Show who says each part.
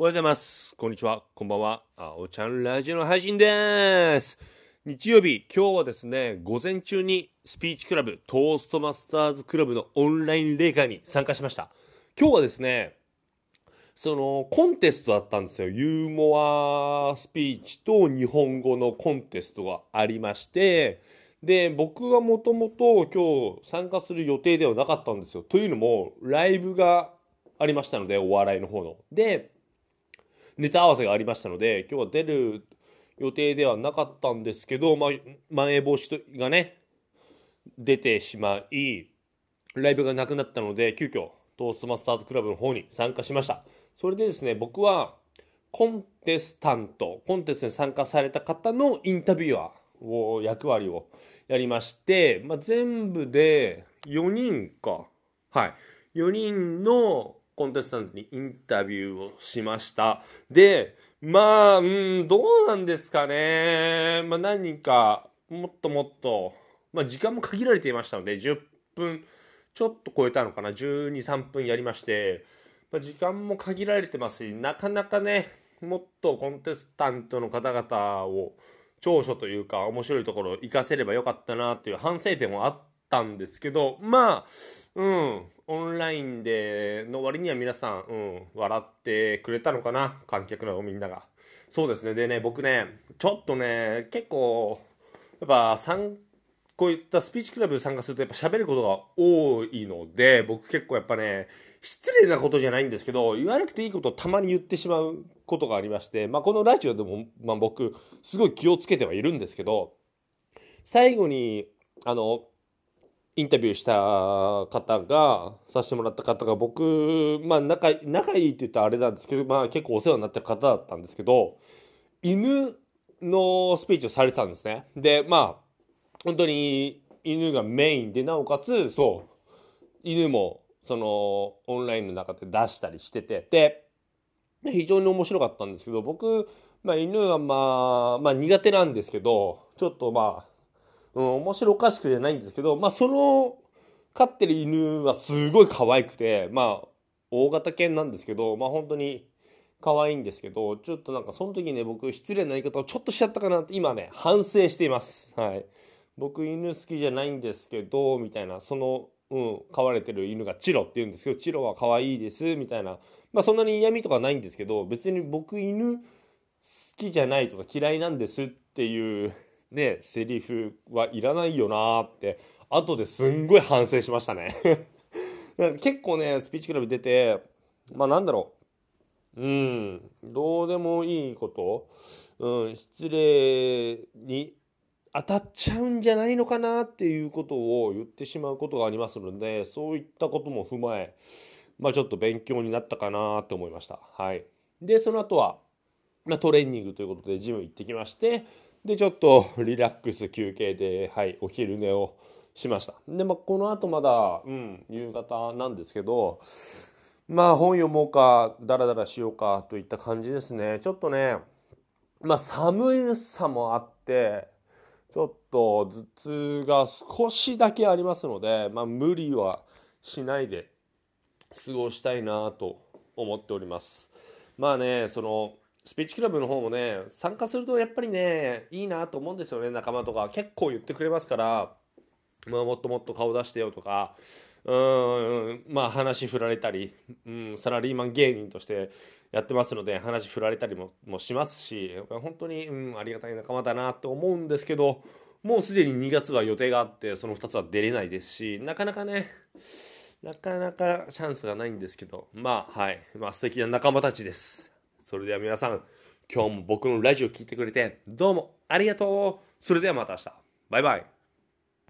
Speaker 1: おはようございます。こんにちは。こんばんは。あおちゃんラジオの配信でーす。日曜日、今日はですね、午前中にスピーチクラブ、トーストマスターズクラブのオンライン例会に参加しました。今日はですね、そのコンテストだったんですよ。ユーモアスピーチと日本語のコンテストがありまして、で、僕はもともと今日参加する予定ではなかったんですよ。というのも、ライブがありましたので、お笑いの方の。で、ネタ合わせがありましたので、今日は出る予定ではなかったんですけど、ま、まん延防止がね、出てしまい、ライブがなくなったので、急遽、トーストマスターズクラブの方に参加しました。それでですね、僕は、コンテスタント、コンテストに参加された方のインタビュアーを、役割をやりまして、まあ、全部で4人か。はい。4人のコンテスタントにインタビューをしました。で、まあ、うん、どうなんですかね。まあ、何人か、もっともっと、まあ、時間も限られていましたので、10分ちょっと超えたのかな。12、3分やりまして、まあ、時間も限られてますし、なかなかね、もっとコンテスタントの方々を長所というか面白いところを活かせればよかったなっていう反省点もあったんですけど、まあ、うん、オンラインでの割には皆さん、うん、笑ってくれたのかな、観客のみんなが。そうですね。でね、僕ね、ちょっとね、結構、やっぱ参こういったスピーチクラブ参加するとやっぱ喋ることが多いので、僕結構やっぱね、失礼なことじゃないんですけど、言わなくていいことをたまに言ってしまうことがありまして、まあこのラジオでも、まあ僕、すごい気をつけてはいるんですけど、最後に、あの、インタビューした方が、させてもらった方が僕、まあ仲、仲いいって言ったらあれなんですけど、まあ結構お世話になってる方だったんですけど、犬のスピーチをされてたんですね。で、まあ、本当に犬がメインで、なおかつ、そう、犬も、その、オンラインの中で出したりしてて、で、非常に面白かったんですけど、僕、まあ犬はまあ、まあ苦手なんですけど、ちょっとまあ、うん、面白おかしくじゃないんですけど、まあその、飼ってる犬はすごい可愛くて、まあ、大型犬なんですけど、まあ本当に可愛いんですけど、ちょっとなんかその時ね、僕失礼な言い方をちょっとしちゃったかなって今ね、反省しています。はい。僕犬好きじゃないんですけど、みたいな、その、うん、飼われてる犬がチロって言うんですけど、チロは可愛いです、みたいな。まあそんなに嫌味とかないんですけど、別に僕犬好きじゃないとか嫌いなんですっていうね、セリフはいらないよなーって、後ですんごい反省しましたね。結構ね、スピーチクラブ出て、まあなんだろう。うん、どうでもいいこと、うん、失礼に当たっちゃうんじゃないのかなっていうことを言ってしまうことがありますので、そういったことも踏まえ、まあちょっと勉強になったかなと思いました。はい。で、その後は、まあトレーニングということでジム行ってきまして、で、ちょっとリラックス休憩で、はい、お昼寝をしました。で、まあこの後まだ、うん、夕方なんですけど、まあ本読もうか、ダラダラしようかといった感じですね。ちょっとね、まあ寒さもあって、ちょっと頭痛が少しだけありますので、まあ無理はしないで過ごしたいなと思っております。まあね、その、スピーチクラブの方もね、参加するとやっぱりね、いいなと思うんですよね、仲間とか。結構言ってくれますから、まあもっともっと顔出してよとか、うん、まあ話振られたり、うん、サラリーマン芸人としてやってますので、話振られたりももしますし、本当に、うん、ありがたい仲間だなと思うんですけど、もうすでに2月は予定があって、その2つは出れないですし、なかなかね、なかなかチャンスがないんですけど、まあはい、まあ素敵な仲間たちです。それでは皆さん、今日も僕のラジオ聞いてくれて、どうもありがとうそれではまた明日。バイバイ。